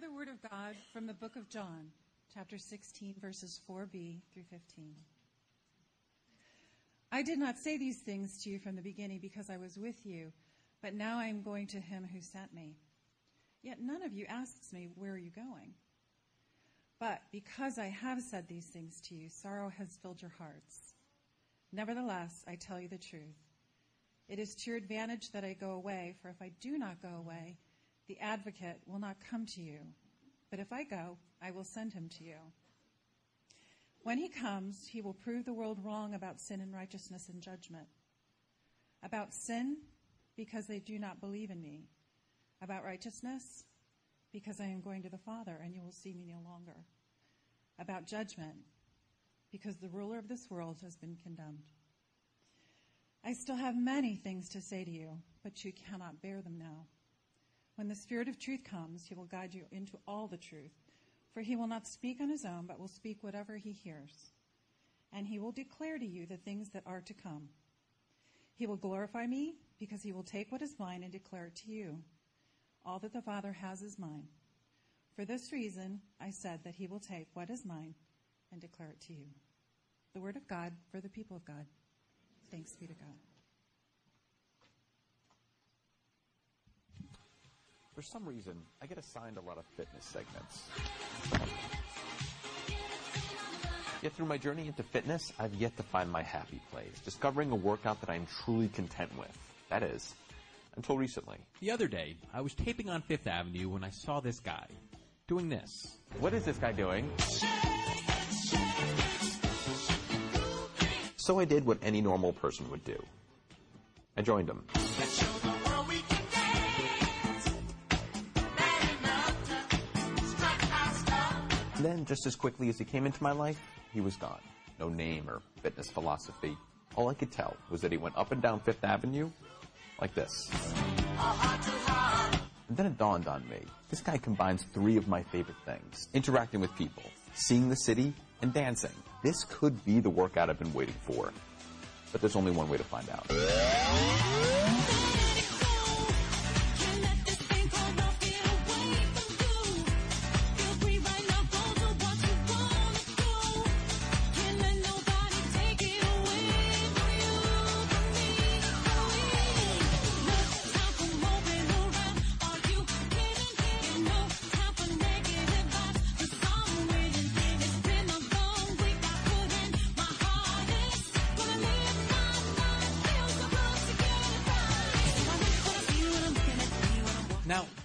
The word of God from the book of John, chapter 16, verses 4b through 15. I did not say these things to you from the beginning because I was with you, but now I am going to him who sent me. Yet none of you asks me, Where are you going? But because I have said these things to you, sorrow has filled your hearts. Nevertheless, I tell you the truth. It is to your advantage that I go away, for if I do not go away, the advocate will not come to you. But if I go, I will send him to you. When he comes, he will prove the world wrong about sin and righteousness and judgment. About sin, because they do not believe in me. About righteousness, because I am going to the Father and you will see me no longer. About judgment, because the ruler of this world has been condemned. I still have many things to say to you, but you cannot bear them now. When the Spirit of truth comes, he will guide you into all the truth, for he will not speak on his own, but will speak whatever he hears. And he will declare to you the things that are to come. He will glorify me, because he will take what is mine and declare it to you. All that the Father has is mine. For this reason, I said that he will take what is mine and declare it to you. The word of God for the people of God. Thanks be to God. For some reason, I get assigned a lot of fitness segments. Yet through my journey into fitness, I've yet to find my happy place, discovering a workout that I'm truly content with. That is, until recently. The other day, I was taping on Fifth Avenue when I saw this guy doing this. What is this guy doing? So I did what any normal person would do. I joined him. Then, just as quickly as he came into my life, he was gone. No name or fitness philosophy. All I could tell was that he went up and down Fifth Avenue like this. And then it dawned on me. This guy combines three of my favorite things. Interacting with people, seeing the city, and dancing. This could be the workout I've been waiting for. But there's only one way to find out.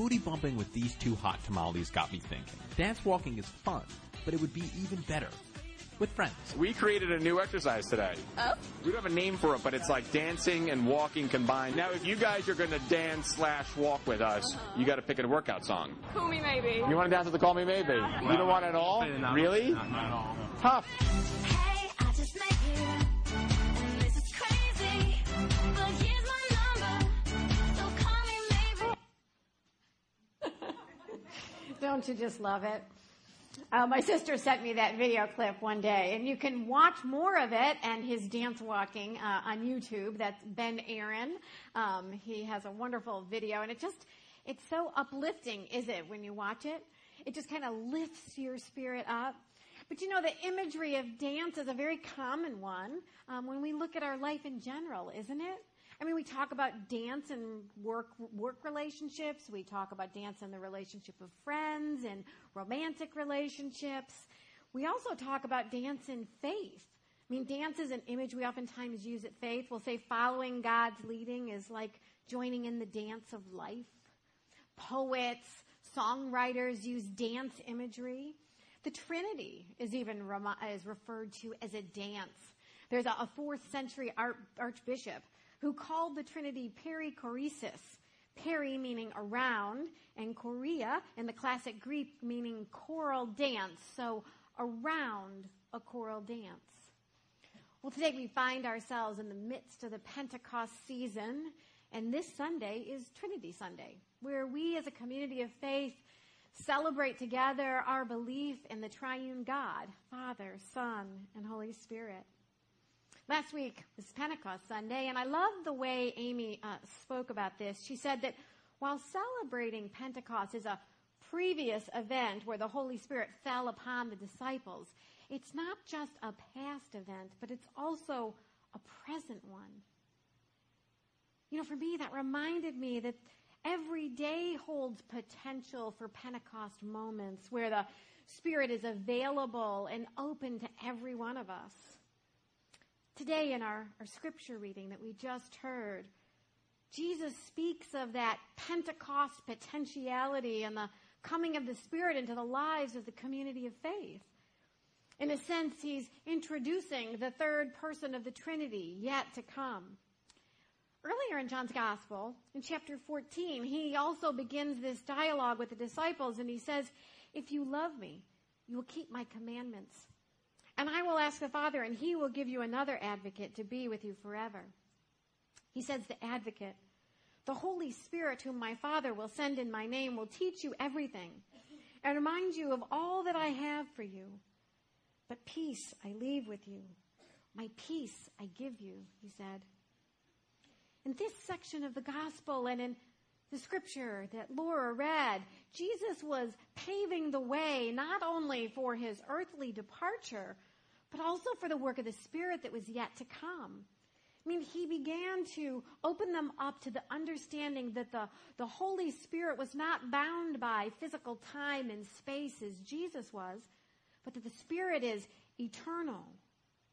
Booty bumping with these two hot tamales got me thinking. Dance walking is fun, but it would be even better with friends. We created a new exercise today. Oh? We don't have a name for it, but it's like dancing and walking combined. Now, if you guys are going to dance slash walk with us, uh-huh. you got to pick a workout song. Call me maybe. You want to dance with the Call Me Maybe? You don't want it at all? Really? Tough. Hey, I just Don't you just love it? Uh, my sister sent me that video clip one day, and you can watch more of it and his dance walking uh, on YouTube. That's Ben Aaron. Um, he has a wonderful video, and it just, it's so uplifting, is it, when you watch it? It just kind of lifts your spirit up. But you know, the imagery of dance is a very common one um, when we look at our life in general, isn't it? I mean, we talk about dance and work work relationships. We talk about dance in the relationship of friends and romantic relationships. We also talk about dance in faith. I mean, dance is an image we oftentimes use at faith. We'll say following God's leading is like joining in the dance of life. Poets, songwriters use dance imagery. The Trinity is even is referred to as a dance. There's a, fourth century ar- archbishop who called the Trinity perichoresis. Peri meaning around, and chorea in the classic Greek meaning choral dance. So around a choral dance. Well, today we find ourselves in the midst of the Pentecost season, and this Sunday is Trinity Sunday, where we as a community of faith celebrate together our belief in the triune God, Father, Son, and Holy Spirit. Last week was Pentecost Sunday, and I love the way Amy uh, spoke about this. She said that while celebrating Pentecost is a previous event where the Holy Spirit fell upon the disciples, it's not just a past event, but it's also a present one. You know, for me, that reminded me that every day holds potential for Pentecost moments where the Spirit is available and open to every one of us. Today, in our, our scripture reading that we just heard, Jesus speaks of that Pentecost potentiality and the coming of the Spirit into the lives of the community of faith. In a sense, he's introducing the third person of the Trinity yet to come. Earlier in John's Gospel, in chapter 14, he also begins this dialogue with the disciples and he says, If you love me, you will keep my commandments. And I will ask the Father, and he will give you another advocate to be with you forever. He says, The advocate, the Holy Spirit, whom my Father will send in my name, will teach you everything and remind you of all that I have for you. But peace I leave with you. My peace I give you, he said. In this section of the gospel and in the scripture that Laura read, Jesus was paving the way not only for his earthly departure, but also for the work of the Spirit that was yet to come. I mean, he began to open them up to the understanding that the, the Holy Spirit was not bound by physical time and space as Jesus was, but that the Spirit is eternal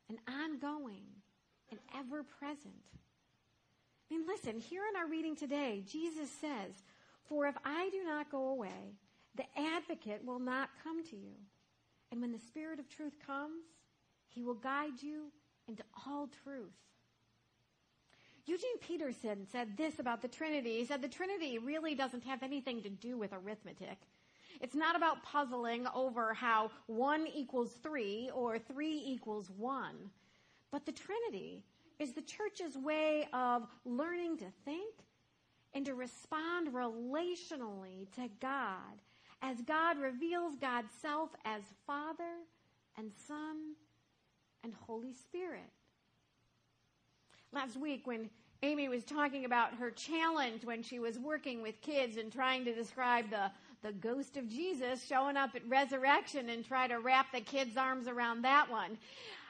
and ongoing and ever present. I mean, listen, here in our reading today, Jesus says, For if I do not go away, the advocate will not come to you. And when the Spirit of truth comes, he will guide you into all truth. Eugene Peterson said this about the Trinity. He said the Trinity really doesn't have anything to do with arithmetic. It's not about puzzling over how one equals three or three equals one. But the Trinity is the church's way of learning to think and to respond relationally to God as God reveals God's self as Father and Son and Holy Spirit. Last week, when Amy was talking about her challenge when she was working with kids and trying to describe the, the ghost of Jesus showing up at resurrection and try to wrap the kids' arms around that one.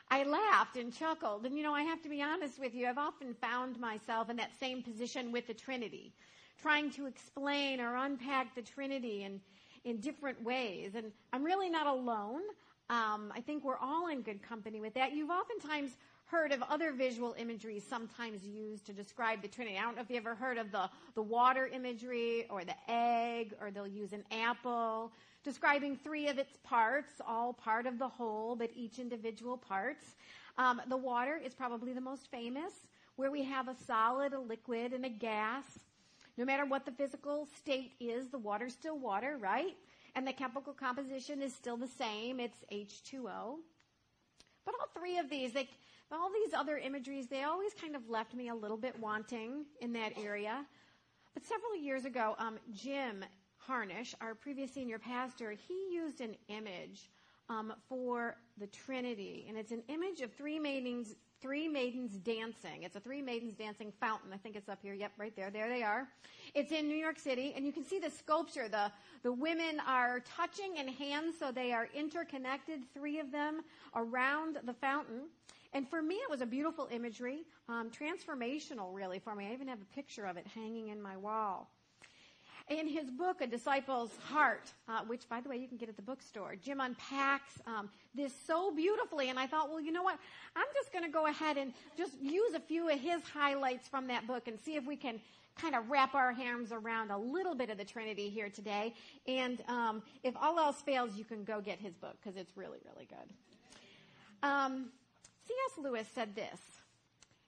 I laughed and chuckled. And you know, I have to be honest with you, I've often found myself in that same position with the Trinity, trying to explain or unpack the Trinity in, in different ways. And I'm really not alone. Um, I think we're all in good company with that. You've oftentimes heard of other visual imagery sometimes used to describe the Trinity. I don't know if you ever heard of the, the water imagery or the egg, or they'll use an apple, describing three of its parts, all part of the whole, but each individual parts. Um, the water is probably the most famous, where we have a solid, a liquid, and a gas. No matter what the physical state is, the water's still water, right? And the chemical composition is still the same. It's H2O. But all three of these, all these other imageries, they always kind of left me a little bit wanting in that area. But several years ago, um, Jim Harnish, our previous senior pastor, he used an image um, for the Trinity, and it's an image of three maidens, three maidens dancing. It's a three maidens dancing fountain. I think it's up here. Yep, right there. There they are. It's in New York City, and you can see the sculpture. The the women are touching in hands, so they are interconnected. Three of them around the fountain. And for me, it was a beautiful imagery, um, transformational, really, for me. I even have a picture of it hanging in my wall. In his book, A Disciple's Heart, uh, which, by the way, you can get at the bookstore, Jim unpacks um, this so beautifully. And I thought, well, you know what? I'm just going to go ahead and just use a few of his highlights from that book and see if we can kind of wrap our arms around a little bit of the Trinity here today. And um, if all else fails, you can go get his book because it's really, really good. Um, C.S. Lewis said this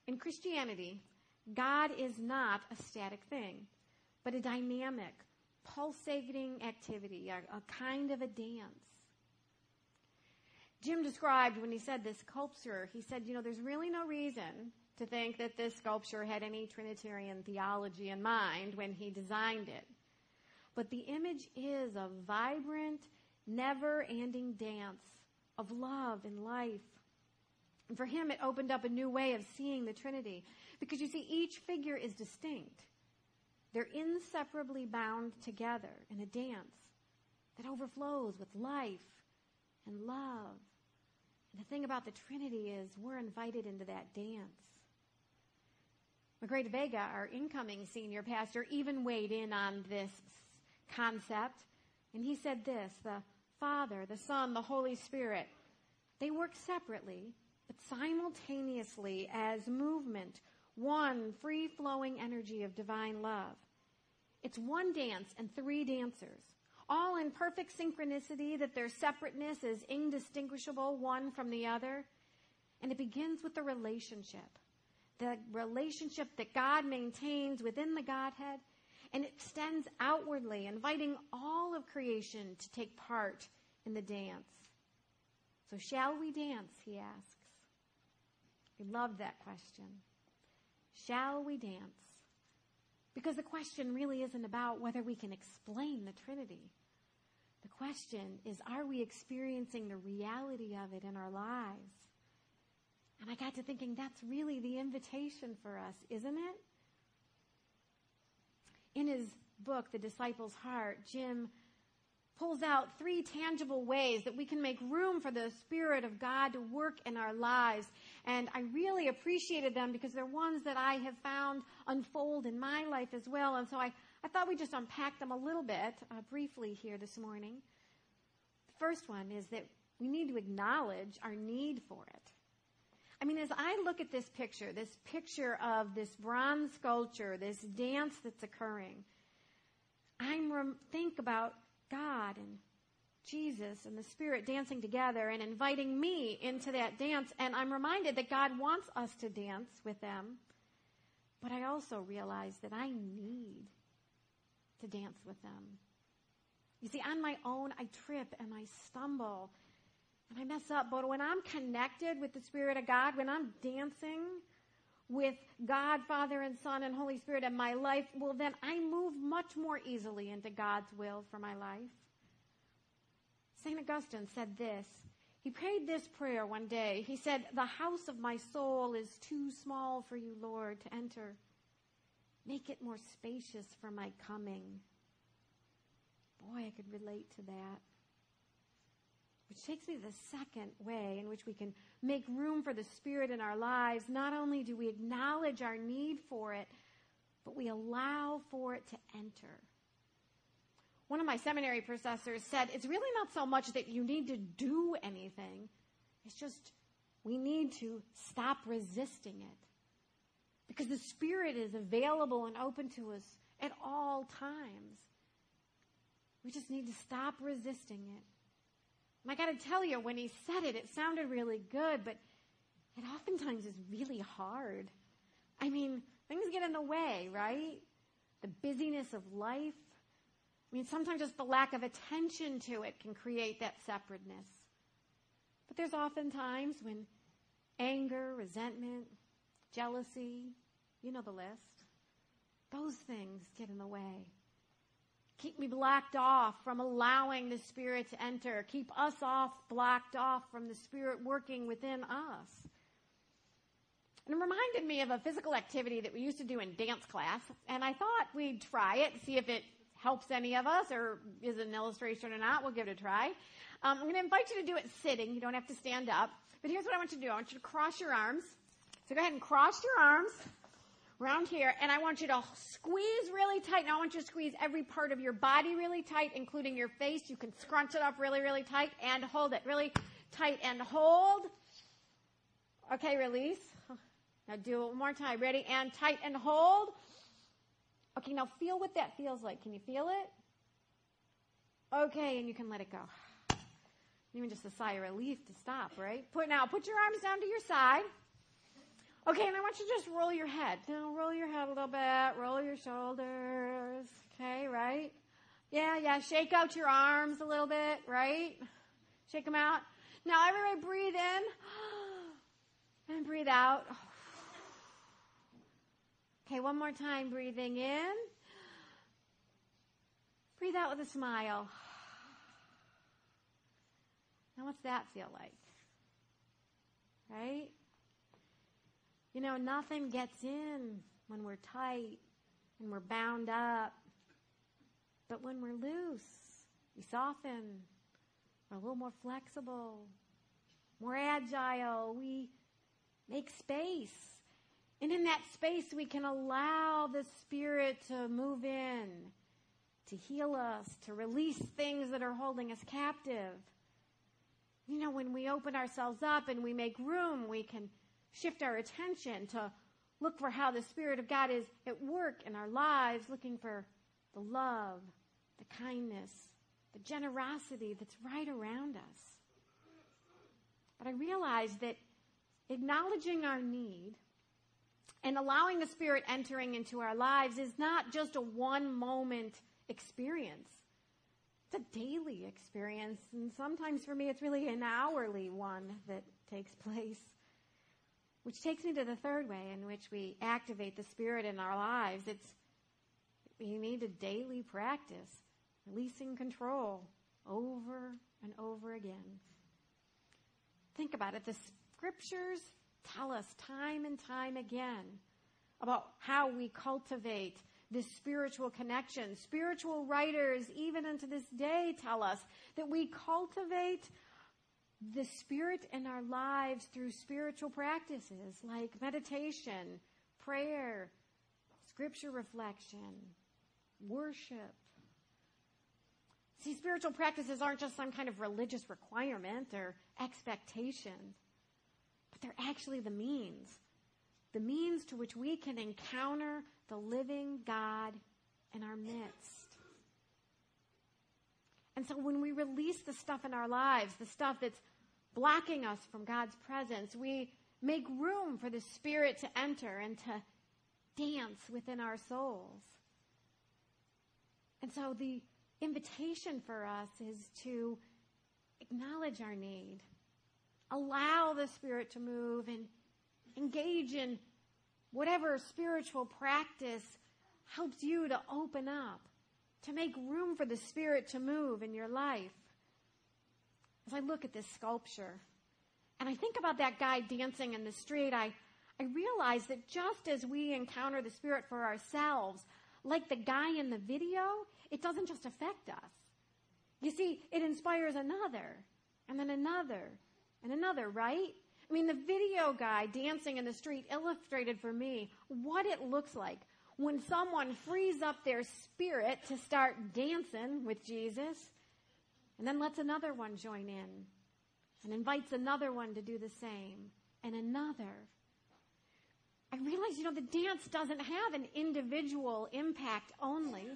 In Christianity, God is not a static thing, but a dynamic, pulsating activity, a, a kind of a dance. Jim described when he said this sculpture, he said, you know, there's really no reason to think that this sculpture had any Trinitarian theology in mind when he designed it. But the image is a vibrant, never ending dance of love and life. And for him, it opened up a new way of seeing the Trinity. Because you see, each figure is distinct. They're inseparably bound together in a dance. that overflows with life and love. And the thing about the Trinity is we're invited into that dance. Magrey Vega, our incoming senior pastor, even weighed in on this concept. And he said this the Father, the Son, the Holy Spirit, they work separately, but simultaneously as movement, one free flowing energy of divine love. It's one dance and three dancers, all in perfect synchronicity that their separateness is indistinguishable one from the other. And it begins with the relationship, the relationship that God maintains within the Godhead and extends outwardly, inviting all of creation to take part in the dance. So, shall we dance? He asks. We love that question. Shall we dance? Because the question really isn't about whether we can explain the Trinity. The question is, are we experiencing the reality of it in our lives? And I got to thinking, that's really the invitation for us, isn't it? In his book, The Disciple's Heart, Jim pulls out three tangible ways that we can make room for the Spirit of God to work in our lives. And I really appreciated them because they're ones that I have found unfold in my life as well. And so I, I thought we'd just unpack them a little bit uh, briefly here this morning. The first one is that we need to acknowledge our need for it. I mean, as I look at this picture, this picture of this bronze sculpture, this dance that's occurring, I'm rem- think about God and Jesus and the Spirit dancing together and inviting me into that dance. And I'm reminded that God wants us to dance with them. But I also realize that I need to dance with them. You see, on my own, I trip and I stumble and I mess up. But when I'm connected with the Spirit of God, when I'm dancing with God, Father, and Son, and Holy Spirit in my life, well, then I move much more easily into God's will for my life. St. Augustine said this. He prayed this prayer one day. He said, The house of my soul is too small for you, Lord, to enter. Make it more spacious for my coming. Boy, I could relate to that. Which takes me to the second way in which we can make room for the Spirit in our lives. Not only do we acknowledge our need for it, but we allow for it to enter. One of my seminary professors said it's really not so much that you need to do anything, it's just we need to stop resisting it. Because the Spirit is available and open to us at all times. We just need to stop resisting it. I got to tell you, when he said it, it sounded really good, but it oftentimes is really hard. I mean, things get in the way, right? The busyness of life. I mean, sometimes just the lack of attention to it can create that separateness. But there's often times when anger, resentment, jealousy, you know the list, those things get in the way. Keep me blocked off from allowing the Spirit to enter. Keep us off, blocked off from the Spirit working within us. And it reminded me of a physical activity that we used to do in dance class. And I thought we'd try it, see if it helps any of us or is an illustration or not. We'll give it a try. Um, I'm going to invite you to do it sitting. You don't have to stand up. But here's what I want you to do I want you to cross your arms. So go ahead and cross your arms around here, and I want you to squeeze really tight. Now I want you to squeeze every part of your body really tight, including your face. You can scrunch it up really, really tight and hold it really tight and hold. Okay, release. Now do it one more time. Ready? And tight and hold. Okay, now feel what that feels like. Can you feel it? Okay, and you can let it go. Even just a sigh of relief to stop, right? Put now, put your arms down to your side. Okay, and I want you to just roll your head. Now roll your head a little bit, roll your shoulders. Okay, right? Yeah, yeah, shake out your arms a little bit, right? Shake them out. Now everybody breathe in and breathe out. Okay, one more time, breathing in. Breathe out with a smile. Now what's that feel like? Right? You know, nothing gets in when we're tight and we're bound up. But when we're loose, We soften. We're a little more flexible, more agile. We make space. And in that space, we can allow the Spirit to move in, to heal us, to release things that are holding us captive. You know, when we open ourselves up and we make room, we can shift our attention to look for how the Spirit of God is at work in our lives, looking for the love, the kindness, the generosity that's right around us. But I realize that acknowledging our need and allowing the Spirit entering into our lives is not just a one moment experience. It's a daily experience. And sometimes for me, it's really an hourly one that takes place. Which takes me to the third way in which we activate the Spirit in our lives. It's we need to daily practice, releasing control over and over again. Think about it. The scriptures tell us time and time again about how we cultivate this spiritual connection. Spiritual writers, even unto this day, tell us that we cultivate the spirit in our lives through spiritual practices like meditation, prayer, scripture reflection, worship. See, spiritual practices aren't just some kind of religious requirement or expectation, but they're actually the means. The means to which we can encounter the living God in our midst. And so when we release the stuff in our lives, the stuff that's blocking us from God's presence, we make room for the Spirit to enter and to dance within our souls. And so the invitation for us is to acknowledge our need, allow the Spirit to move, and engage in whatever spiritual practice helps you to open up, to make room for the Spirit to move in your life. As I look at this sculpture, and I think about that guy dancing in the street, I, I realize that just as we encounter the Spirit for ourselves, like the guy in the video, it doesn't just affect us. You see, it inspires another, and then another, and another, right? I mean, the video guy dancing in the street illustrated for me what it looks like when someone frees up their spirit to start dancing with Jesus, and then lets another one join in, and invites another one to do the same, and another. I realize, you know, the dance doesn't have an individual impact only.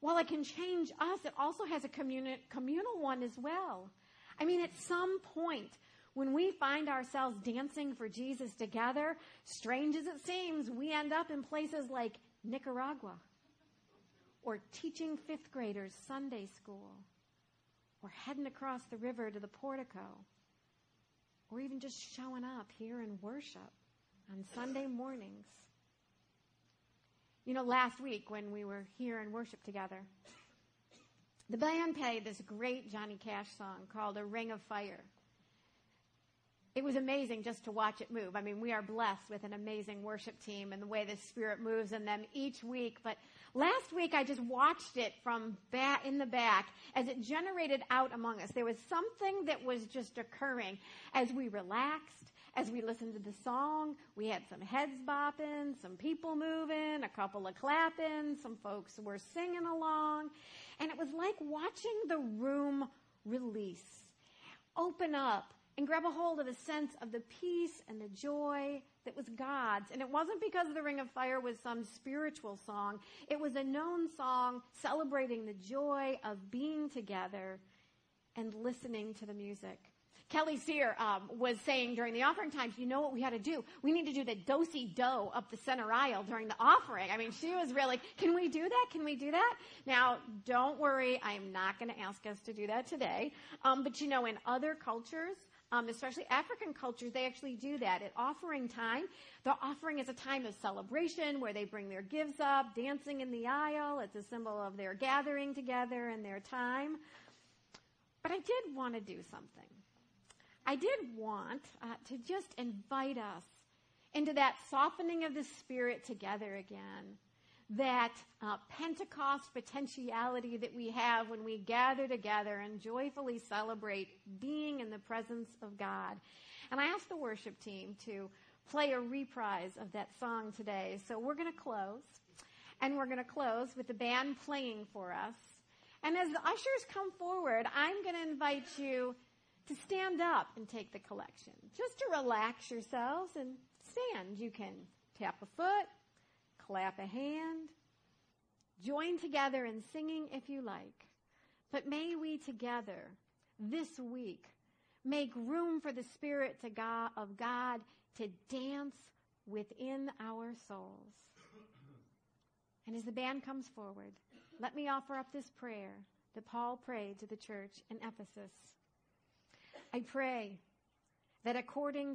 While it can change us, it also has a communi- communal one as well. I mean, at some point, when we find ourselves dancing for Jesus together, strange as it seems, we end up in places like Nicaragua, or teaching fifth graders Sunday school, or heading across the river to the portico, or even just showing up here in worship on Sunday mornings. You know, last week when we were here in worship together, the band played this great Johnny Cash song called A Ring of Fire. It was amazing just to watch it move. I mean, we are blessed with an amazing worship team and the way the Spirit moves in them each week. But last week I just watched it from back in the back as it generated out among us. There was something that was just occurring as we relaxed, as we listened to the song. We had some heads bopping, some people moving, a couple of clapping, some folks were singing along. And it was like watching the room release, open up, and grab a hold of a sense of the peace and the joy that was God's. And it wasn't because the Ring of Fire was some spiritual song. It was a known song celebrating the joy of being together and listening to the music. Kelly Sear um, was saying during the offering times, you know what we had to do? We need to do the dosey do up the center aisle during the offering. I mean, she was really, can we do that? Can we do that? Now, don't worry, I am not going to ask us to do that today. Um, but you know, in other cultures, um, especially African cultures, they actually do that. At offering time, the offering is a time of celebration where they bring their gifts up, dancing in the aisle. It's a symbol of their gathering together and their time. But I did want to do something. I did want uh, to just invite us into that softening of the spirit together again. That uh, Pentecost potentiality that we have when we gather together and joyfully celebrate being in the presence of God. And I asked the worship team to play a reprise of that song today. So we're going to close. And we're going to close with the band playing for us. And as the ushers come forward, I'm going to invite you to stand up and take the collection. Just to relax yourselves and stand. You can tap a foot, clap a hand, join together in singing if you like. But may we together this week make room for the Spirit God, of God to dance within our souls. And as the band comes forward, let me offer up this prayer that Paul prayed to the church in Ephesus. I pray that according